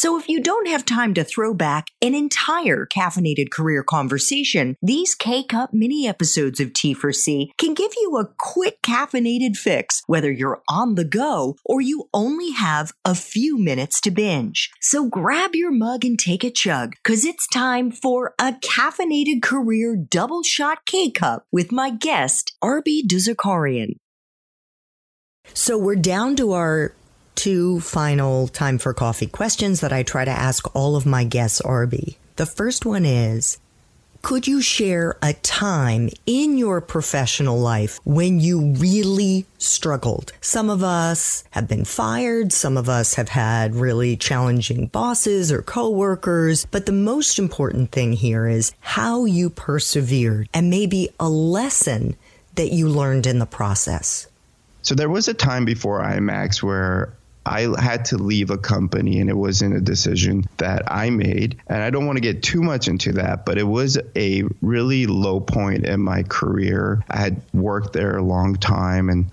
So if you don't have time to throw back an entire caffeinated career conversation, these K-Cup mini episodes of T4C can give you a quick caffeinated fix, whether you're on the go or you only have a few minutes to binge. So grab your mug and take a chug, cause it's time for a caffeinated career double shot K-Cup with my guest, Arbi Derzakharian. So we're down to our two final time for coffee questions that I try to ask all of my guests, Arbi. The first one is Could you share a time in your professional life when you really struggled? Some of us have been fired. Some of us have had really challenging bosses or coworkers. But the most important thing here is how you persevered and maybe a lesson that you learned in the process. So there was a time before IMAX where I had to leave a company and it wasn't a decision that I made. And I don't want to get too much into that, but it was a really low point in my career. I had worked there a long time and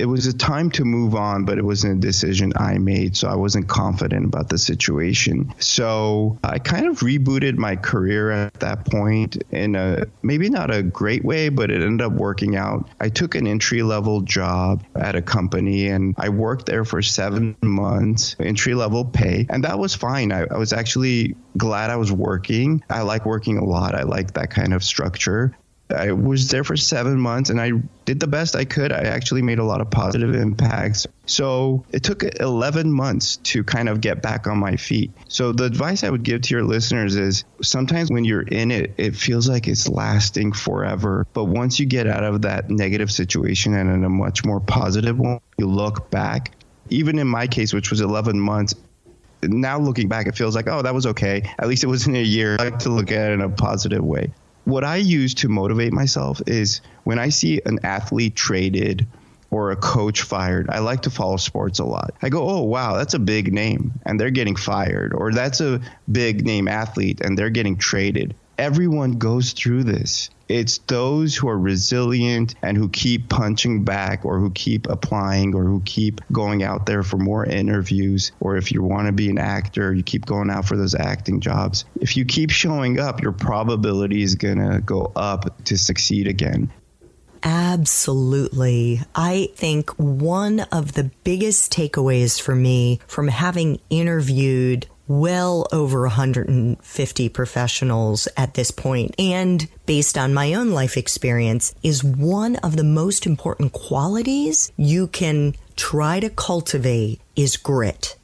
it was a time to move on, but it wasn't a decision I made. So I wasn't confident about the situation. So I kind of rebooted my career at that point in a maybe not a great way, but it ended up working out. I took an entry level job at a company and I worked there for seven months, entry level pay. And that was fine. I, I was actually glad I was working. I like working a lot. I like that kind of structure. I was there for seven months and I did the best I could. I actually made a lot of positive impacts. So it took 11 months to kind of get back on my feet. So the advice I would give to your listeners is sometimes when you're in it, it feels like it's lasting forever. But once you get out of that negative situation and in a much more positive one, you look back. Even in my case, which was 11 months, now looking back, it feels like, oh, that was okay. At least it wasn't a year. I like to look at it in a positive way what I use to motivate myself is when I see an athlete traded or a coach fired, I like to follow sports a lot. I go, oh, wow, that's a big name and they're getting fired, or that's a big name athlete and they're getting traded. Everyone goes through this. It's those who are resilient and who keep punching back or who keep applying or who keep going out there for more interviews. Or if you want to be an actor, you keep going out for those acting jobs. If you keep showing up, your probability is going to go up to succeed again. Absolutely. I think one of the biggest takeaways for me from having interviewed well over 150 professionals at this point and based on my own life experience is one of the most important qualities you can try to cultivate is grit.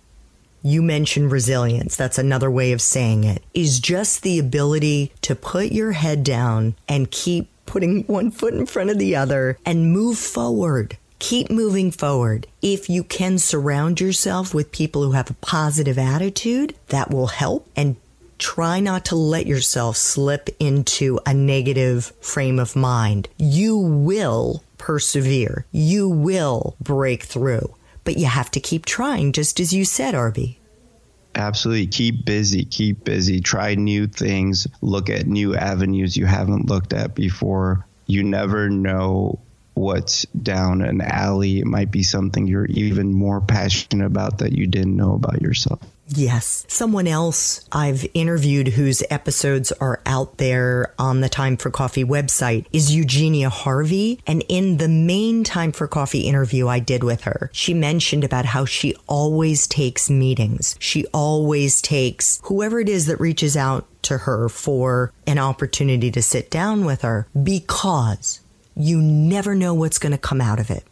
You mentioned resilience. That's another way of saying it is just the ability to put your head down and keep putting one foot in front of the other and move forward keep moving forward. If you can surround yourself with people who have a positive attitude, that will help. And try not to let yourself slip into a negative frame of mind. You will persevere. You will break through, but you have to keep trying, just as you said, Arbi. Absolutely. Keep busy. Keep busy. Try new things. Look at new avenues you haven't looked at before. You never know what's down an alley. It might be something you're even more passionate about that you didn't know about yourself. Yes. Someone else I've interviewed whose episodes are out there on the Time for Coffee website is Eugenia Harvey. And in the main Time for Coffee interview I did with her, she mentioned about how she always takes meetings. She always takes whoever it is that reaches out to her for an opportunity to sit down with her because you never know what's going to come out of it.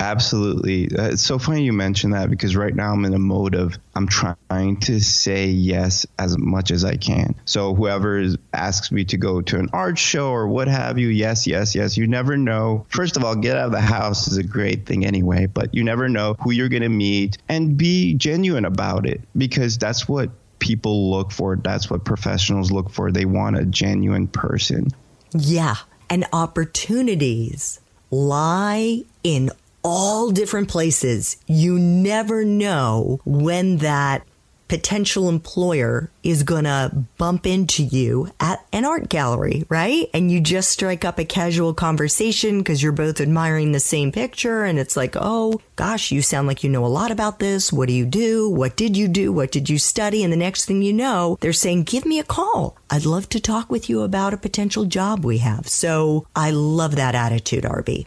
Absolutely. Uh, it's so funny you mentioned that because right now I'm in a mode of I'm trying to say yes as much as I can. So whoever is, asks me to go to an art show or what have you, yes, yes, yes. You never know. First of all, get out of the house is a great thing anyway, but you never know who you're going to meet and be genuine about it because that's what people look for. That's what professionals look for. They want a genuine person. Yeah. And opportunities lie in all different places. You never know when that potential employer is going to bump into you at an art gallery, right? And you just strike up a casual conversation because you're both admiring the same picture. And it's like, oh gosh, you sound like you know a lot about this. What do you do? What did you do? What did you study? And the next thing you know, they're saying, give me a call. I'd love to talk with you about a potential job we have. So I love that attitude, Arbi.